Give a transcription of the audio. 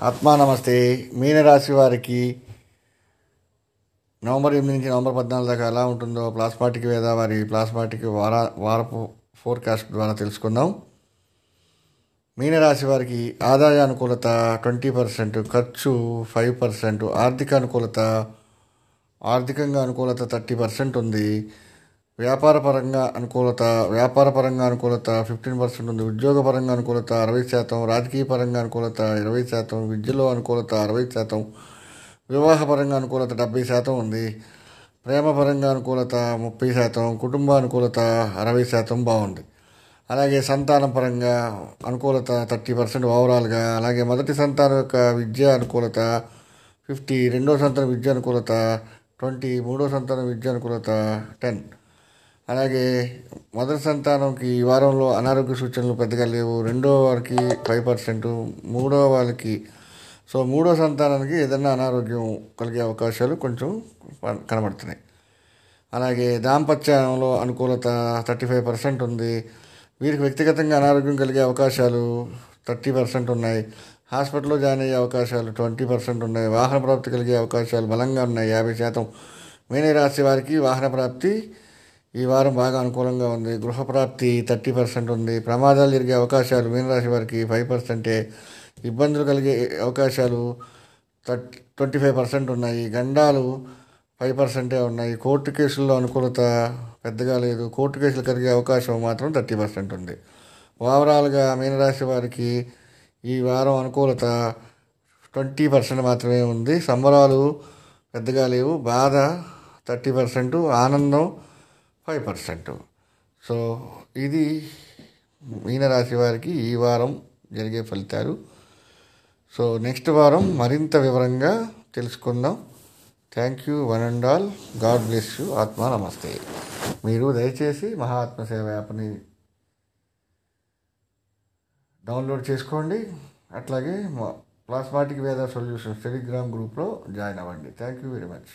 ఆత్మా నమస్తే మీనరాశి వారికి నవంబర్ ఎనిమిది నుంచి నవంబర్ పద్నాలుగు దాకా ఎలా ఉంటుందో ప్లాస్మాటిక్ వేద వారి ప్లాస్మాటిక్ వార వారపు ఫోర్కాస్ట్ ద్వారా తెలుసుకుందాం. మీనరాశి వారికి ఆదాయ అనుకూలత ట్వంటీ పర్సెంట్ ఖర్చు ఫైవ్ పర్సెంట్ ఆర్థిక అనుకూలత ఆర్థికంగా అనుకూలత థర్టీ పర్సెంట్ ఉంది. వ్యాపారపరంగా అనుకూలత వ్యాపార పరంగా అనుకూలత ఫిఫ్టీన్ పర్సెంట్ ఉంది. ఉద్యోగపరంగా అనుకూలత అరవై శాతం. రాజకీయ పరంగా అనుకూలత ఇరవై శాతం. విద్యలో అనుకూలత అరవై శాతం. వివాహపరంగా అనుకూలత డెబ్బై శాతం ఉంది. ప్రేమపరంగా అనుకూలత ముప్పై శాతం. కుటుంబ అనుకూలత అరవై శాతం బాగుంది. అలాగే సంతానం పరంగా అనుకూలత థర్టీ పర్సెంట్ ఓవరాల్గా. అలాగే మొదటి సంతానం యొక్క విద్య అనుకూలత ఫిఫ్టీ రెండో సంతానం విద్య అనుకూలత ట్వంటీ మూడో సంతానం విద్య అనుకూలత టెన్ అలాగే మొదటి సంతానంకి ఈ వారంలో అనారోగ్య సూచనలు పెద్దగా లేవు. రెండో వారికి ఫైవ్ పర్సెంట్ మూడో వాళ్ళకి సో మూడో సంతానానికి ఏదైనా అనారోగ్యం కలిగే అవకాశాలు కొంచెం కనబడుతున్నాయి. అలాగే దాంపత్యంలో అనుకూలత థర్టీ ఫైవ్ పర్సెంట్ ఉంది. వీరికి వ్యక్తిగతంగా అనారోగ్యం కలిగే అవకాశాలు థర్టీ పర్సెంట్ ఉన్నాయి. హాస్పిటల్లో జాయిన్ అయ్యే అవకాశాలు ట్వంటీ పర్సెంట్ ఉన్నాయి. వాహన ప్రాప్తి కలిగే అవకాశాలు బలంగా ఉన్నాయి. యాభై శాతం. మేనే రాశి వారికి వాహన ప్రాప్తి ఈ వారం బాగా అనుకూలంగా ఉంది. గృహప్రాప్తి థర్టీ పర్సెంట్ ఉంది. ప్రమాదాలు జరిగే అవకాశాలు మీనరాశి వారికి ఫైవ్ పర్సెంటే. ఇబ్బందులు కలిగే అవకాశాలు థర్టీ ట్వంటీ ఫైవ్ పర్సెంట్ ఉన్నాయి. గండాలు ఫైవ్ పర్సెంటే ఉన్నాయి. కోర్టు కేసుల్లో అనుకూలత పెద్దగా లేదు. కోర్టు కేసులు కలిగే అవకాశం మాత్రం థర్టీ పర్సెంట్ ఉంది. ఓవరాల్గా మీనరాశి వారికి ఈ వారం అనుకూలత ట్వంటీ పర్సెంట్ మాత్రమే ఉంది. సంబరాలు పెద్దగా లేవు. బాధ థర్టీ పర్సెంట్. ఆనందం ఫైవ్ పర్సెంట్. సో ఇది మీనరాశి వారికి ఈ వారం జరిగే ఫలితాలు. సో నెక్స్ట్ వారం మరింత వివరంగా తెలుసుకుందాం. Thank you one and all god bless you ఆత్మ నమస్తే. మీరు దయచేసి మహాత్మ సేవ యాప్ని డౌన్లోడ్ చేసుకోండి. అట్లాగే ప్లాస్మాటిక్ వేద సొల్యూషన్స్ టెలిగ్రామ్ గ్రూప్లో జాయిన్ అవ్వండి. Thank you very much